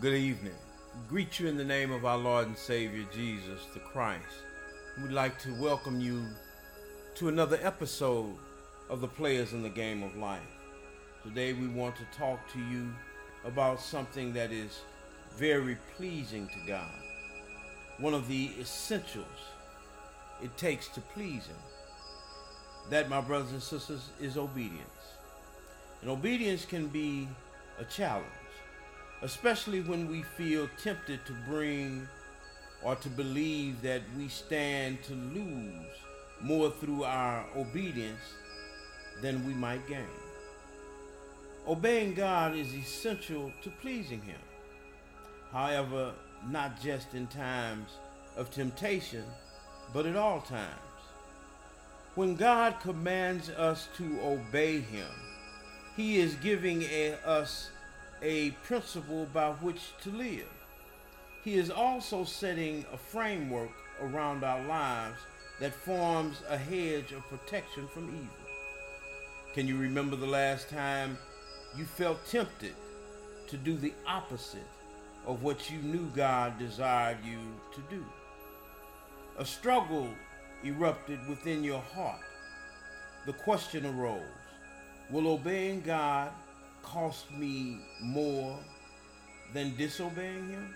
Good evening. Greet you in the name of our Lord and Savior Jesus the Christ. We'd like to welcome you to another episode of the Players in the Game of Life. Today we want to talk to you about something that is very pleasing to God. One of the essentials it takes to please Him. That, my brothers and sisters, is obedience. And obedience can be a challenge especially when we feel tempted to bring or to believe that we stand to lose more through our obedience than we might gain. Obeying God is essential to pleasing Him. However, not just in times of temptation, but at all times. When God commands us to obey Him, He is giving a, us a principle by which to live. He is also setting a framework around our lives that forms a hedge of protection from evil. Can you remember the last time you felt tempted to do the opposite of what you knew God desired you to do? A struggle erupted within your heart. The question arose, will obeying God cost me more than disobeying him?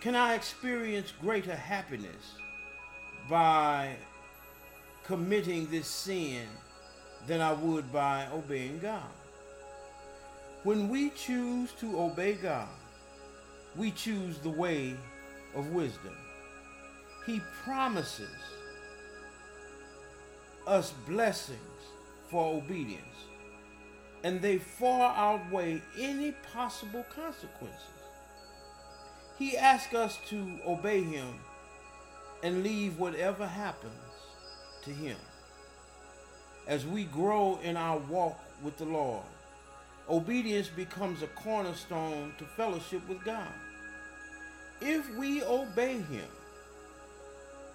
Can I experience greater happiness by committing this sin than I would by obeying God? When we choose to obey God, we choose the way of wisdom. He promises us blessings for obedience and they far outweigh any possible consequences. He asks us to obey him and leave whatever happens to him. As we grow in our walk with the Lord, obedience becomes a cornerstone to fellowship with God. If we obey him,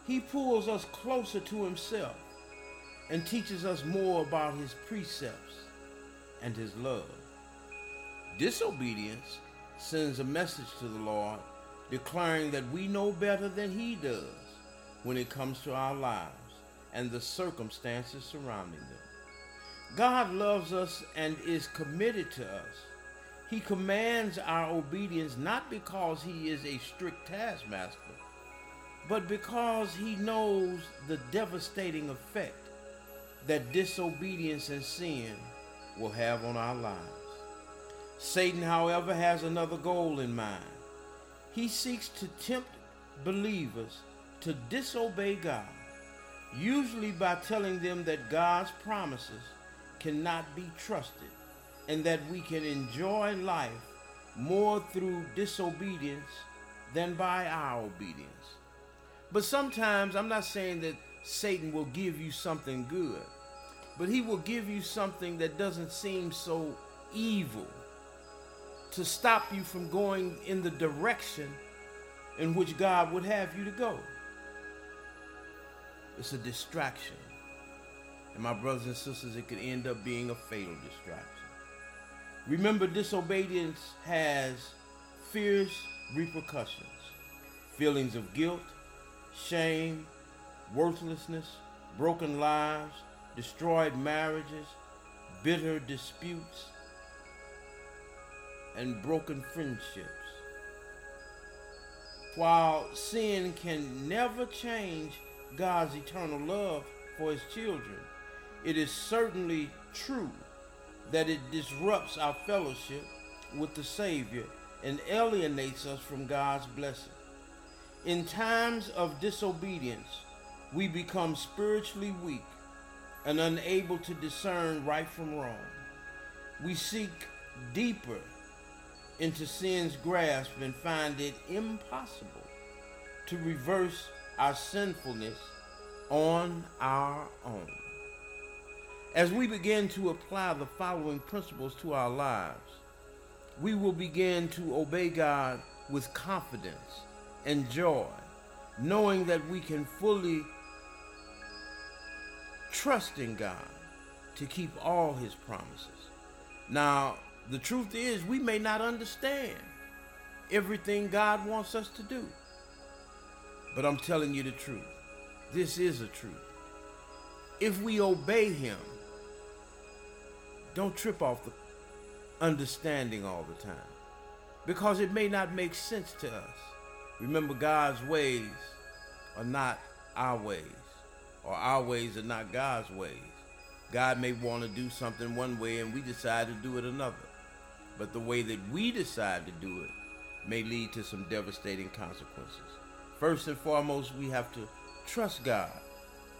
he pulls us closer to himself and teaches us more about his precepts and his love. Disobedience sends a message to the Lord declaring that we know better than he does when it comes to our lives and the circumstances surrounding them. God loves us and is committed to us. He commands our obedience not because he is a strict taskmaster, but because he knows the devastating effect that disobedience and sin will have on our lives. Satan, however, has another goal in mind. He seeks to tempt believers to disobey God, usually by telling them that God's promises cannot be trusted and that we can enjoy life more through disobedience than by our obedience. But sometimes, I'm not saying that Satan will give you something good but he will give you something that doesn't seem so evil to stop you from going in the direction in which God would have you to go. It's a distraction. And my brothers and sisters, it could end up being a fatal distraction. Remember, disobedience has fierce repercussions feelings of guilt, shame, worthlessness, broken lives, destroyed marriages, bitter disputes, and broken friendships. While sin can never change God's eternal love for his children, it is certainly true that it disrupts our fellowship with the Savior and alienates us from God's blessing. In times of disobedience, we become spiritually weak and unable to discern right from wrong. We seek deeper into sin's grasp and find it impossible to reverse our sinfulness on our own. As we begin to apply the following principles to our lives, we will begin to obey God with confidence and joy, knowing that we can fully trusting God to keep all his promises. Now, the truth is, we may not understand everything God wants us to do. But I'm telling you the truth. This is the truth. If we obey Him, don't trip off the understanding all the time because it may not make sense to us. Remember, God's ways are not our ways, or our ways are not God's ways. God may want to do something one way and we decide to do it another. But the way that we decide to do it may lead to some devastating consequences. First and foremost, we have to trust God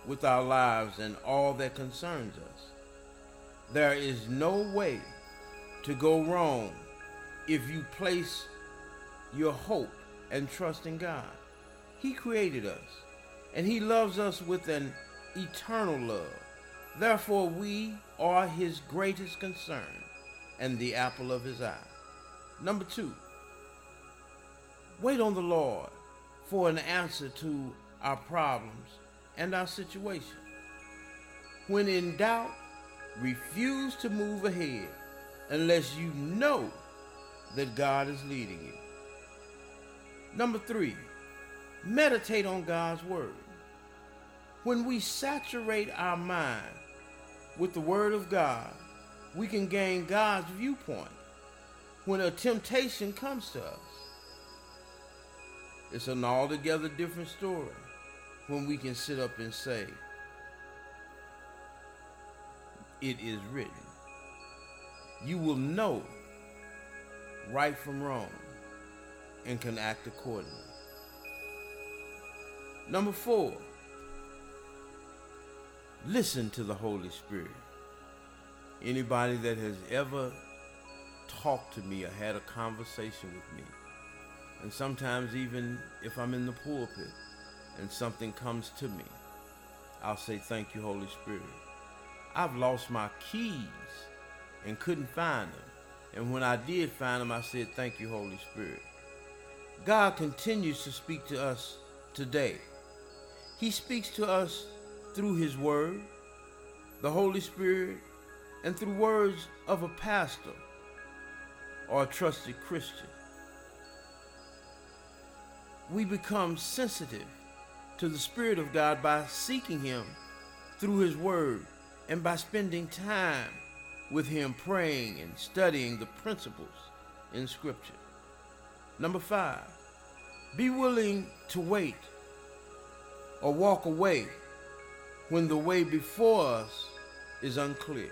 with our lives and all that concerns us. There is no way to go wrong if you place your hope and trust in God. He created us, and He loves us with an eternal love. Therefore, we are His greatest concern and the apple of His eye. Number two, wait on the Lord for an answer to our problems and our situation. When in doubt, refuse to move ahead unless you know that God is leading you. Number three, meditate on God's Word. When we saturate our mind with the Word of God, we can gain God's viewpoint when a temptation comes to us. It's an altogether different story when we can sit up and say, It is written. You will know right from wrong and can act accordingly. Number four, listen to the Holy Spirit. Anybody that has ever talked to me or had a conversation with me, and sometimes even if I'm in the pulpit and something comes to me, I'll say, Thank you, Holy Spirit. I've lost my keys and couldn't find them. And when I did find them, I said, Thank you, Holy Spirit. God continues to speak to us today. He speaks to us through His Word, the Holy Spirit, and through words of a pastor or a trusted Christian. We become sensitive to the Spirit of God by seeking Him through His Word and by spending time with Him praying and studying the principles in Scripture. Number five, be willing to wait or walk away when the way before us is unclear.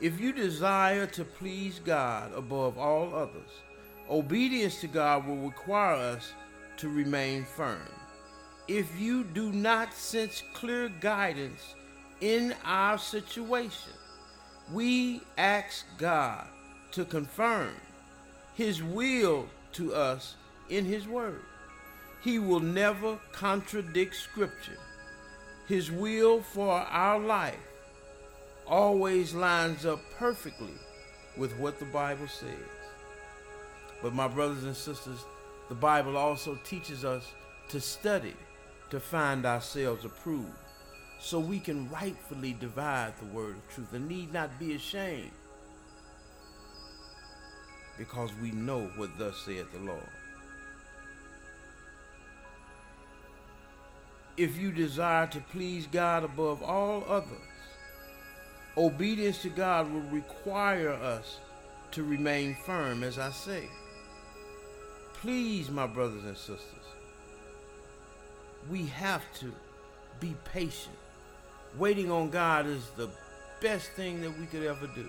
If you desire to please God above all others, obedience to God will require us to remain firm. If you do not sense clear guidance in our situation, we ask God to confirm His will to us in His Word. He will never contradict Scripture. His will for our life always lines up perfectly with what the Bible says. But, my brothers and sisters, the Bible also teaches us to study to find ourselves approved so we can rightfully divide the word of truth and need not be ashamed because we know what thus saith the Lord. If you desire to please God above all others, obedience to God will require us to remain firm, as I say. Please, my brothers and sisters, we have to be patient waiting on God is the best thing that we could ever do.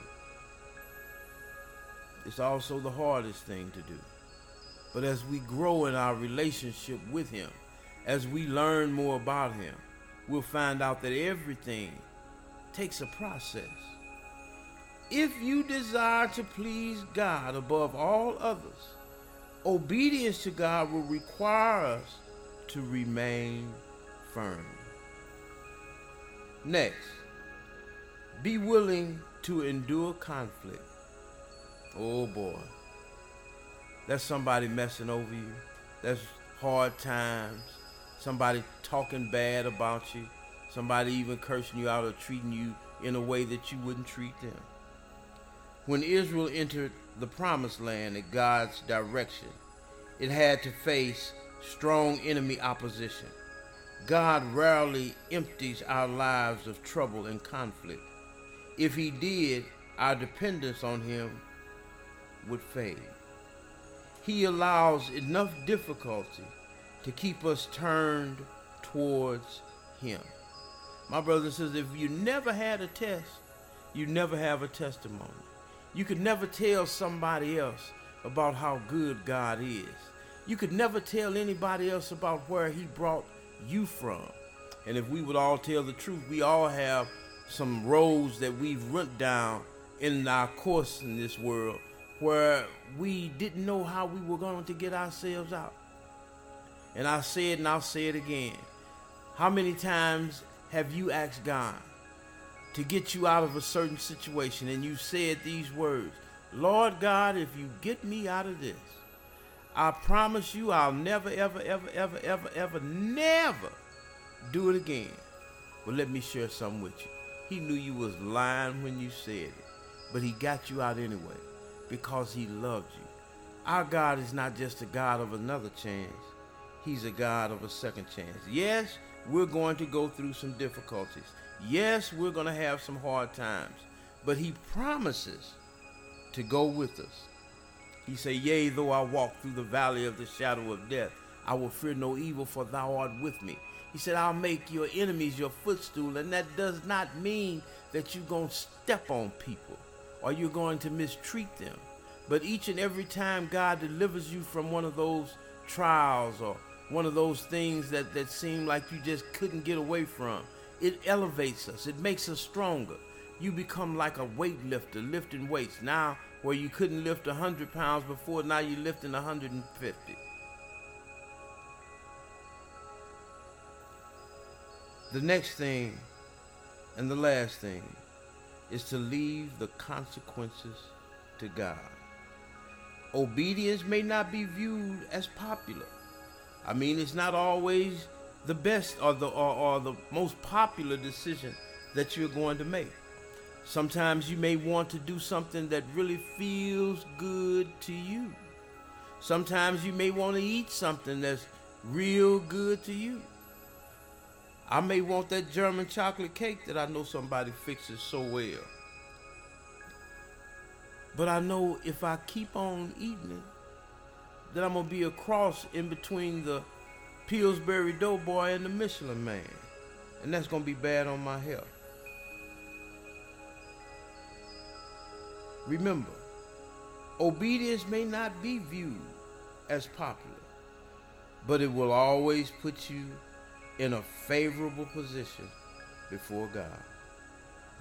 It's also the hardest thing to do. But as we grow in our relationship with Him, as we learn more about Him, we'll find out that everything takes a process. If you desire to please God above all others, obedience to God will require us to remain firm. Next, be willing to endure conflict. Oh boy. That's somebody messing over you. That's hard times. Somebody talking bad about you. Somebody even cursing you out or treating you in a way that you wouldn't treat them. When Israel entered the promised land at God's direction, it had to face strong enemy opposition. God rarely empties our lives of trouble and conflict. If He did, our dependence on Him would fade. He allows enough difficulty to keep us turned towards Him. My brothers and sisters, if you never had a test, you never have a testimony. You could never tell somebody else about how good God is. You could never tell anybody else about where He brought you from. And if we would all tell the truth, we all have some roads that we've went down in our course in this world where we didn't know how we were going to get ourselves out. And I said and I'll say it again. How many times have you asked God to get you out of a certain situation and you said these words, Lord God, if you get me out of this, I promise you I'll never, ever, ever, ever, ever, ever, never do it again. Well, let me share something with you. He knew you was lying when you said it, but he got you out anyway because he loved you. Our God is not just a God of another chance. He's a God of a second chance. Yes, we're going to go through some difficulties. Yes, we're going to have some hard times. But he promises to go with us. He said, Yea, though I walk through the valley of the shadow of death, I will fear no evil, for thou art with me. He said, I'll make your enemies your footstool. And that does not mean that you're going to step on people or you're going to mistreat them. But each and every time God delivers you from one of those trials or one of those things that, that seem like you just couldn't get away from, it elevates us. It makes us stronger. You become like a weightlifter, lifting weights. Now, where you couldn't lift 100 pounds before, now you're lifting 150. The next thing and the last thing is to leave the consequences to God. Obedience may not be viewed as popular. I mean, it's not always the best or the or, or the most popular decision that you're going to make. Sometimes you may want to do something that really feels good to you. Sometimes you may want to eat something that's real good to you. I may want that German chocolate cake that I know somebody fixes so well. But I know if I keep on eating it, that I'm to be a cross in between the Pillsbury Doughboy and the Michelin Man. And that's going to be bad on my health. Remember, obedience may not be viewed as popular, but it will always put you in a favorable position before God.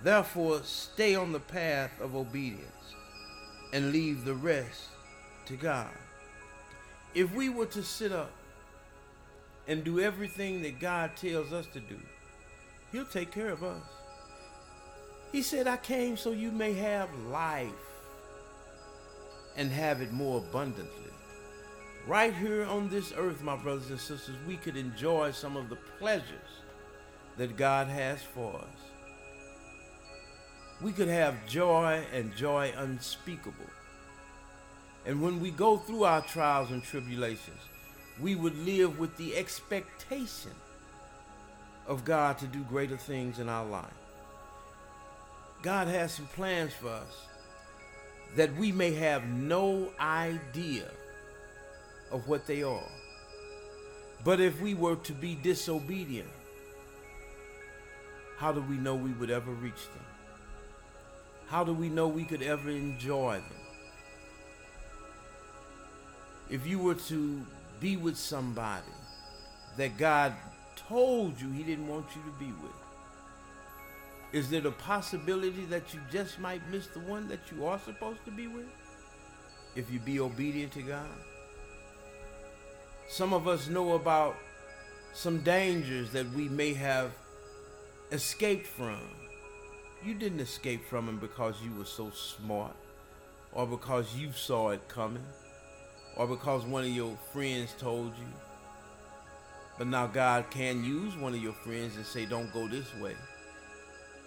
Therefore, stay on the path of obedience and leave the rest to God. If we were to sit up and do everything that God tells us to do, He'll take care of us. He said, I came so you may have life and have it more abundantly. Right here on this earth, my brothers and sisters, we could enjoy some of the pleasures that God has for us. We could have joy and joy unspeakable. And when we go through our trials and tribulations, we would live with the expectation of God to do greater things in our life. God has some plans for us that we may have no idea of what they are. But if we were to be disobedient, how do we know we would ever reach them? How do we know we could ever enjoy them? If you were to be with somebody that God told you he didn't want you to be with, is there a possibility that you just might miss the one that you are supposed to be with? If you be obedient to God? Some of us know about some dangers that we may have escaped from. You didn't escape from them because you were so smart, or because you saw it coming, or because one of your friends told you. But now God can use one of your friends and say, Don't go this way.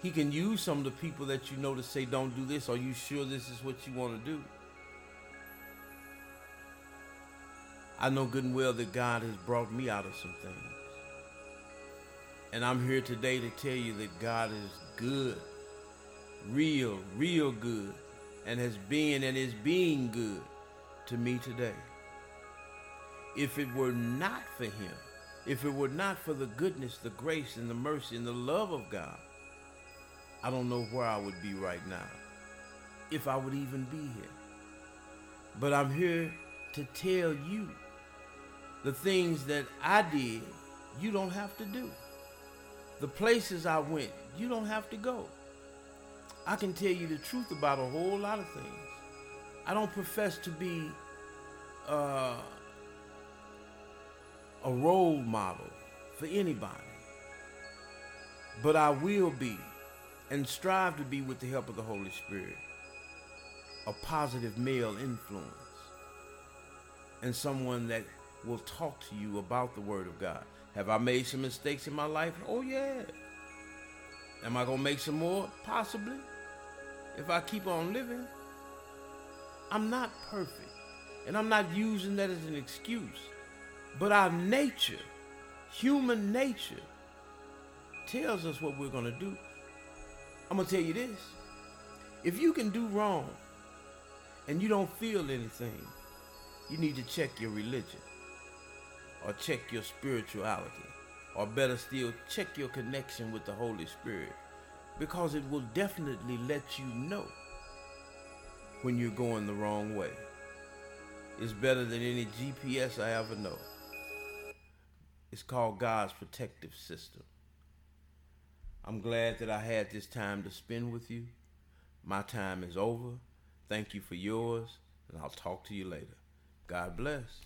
He can use some of the people that you know to say, Don't do this. Are you sure this is what you want to do? I know good and well that God has brought me out of some things. And I'm here today to tell you that God is good, real, real good, and has been and is being good to me today. If it were not for Him, if it were not for the goodness, the grace, and the mercy and the love of God, I don't know where I would be right now, if I would even be here. But I'm here to tell you the things that I did, you don't have to do. The places I went, you don't have to go. I can tell you the truth about a whole lot of things. I don't profess to be uh, a role model for anybody, but I will be and strive to be with the help of the Holy Spirit a positive male influence and someone that will talk to you about the Word of God. Have I made some mistakes in my life? Oh, yeah. Am I going to make some more? Possibly. If I keep on living. I'm not perfect. And I'm not using that as an excuse. But our nature, human nature, tells us what we're going to do. I'm going to tell you this. If you can do wrong and you don't feel anything, you need to check your religion or check your spirituality or better still check your connection with the Holy Spirit because it will definitely let you know when you're going the wrong way. It's better than any GPS I ever know. It's called God's protective system. I'm glad that I had this time to spend with you. My time is over. Thank you for yours, and I'll talk to you later. God bless.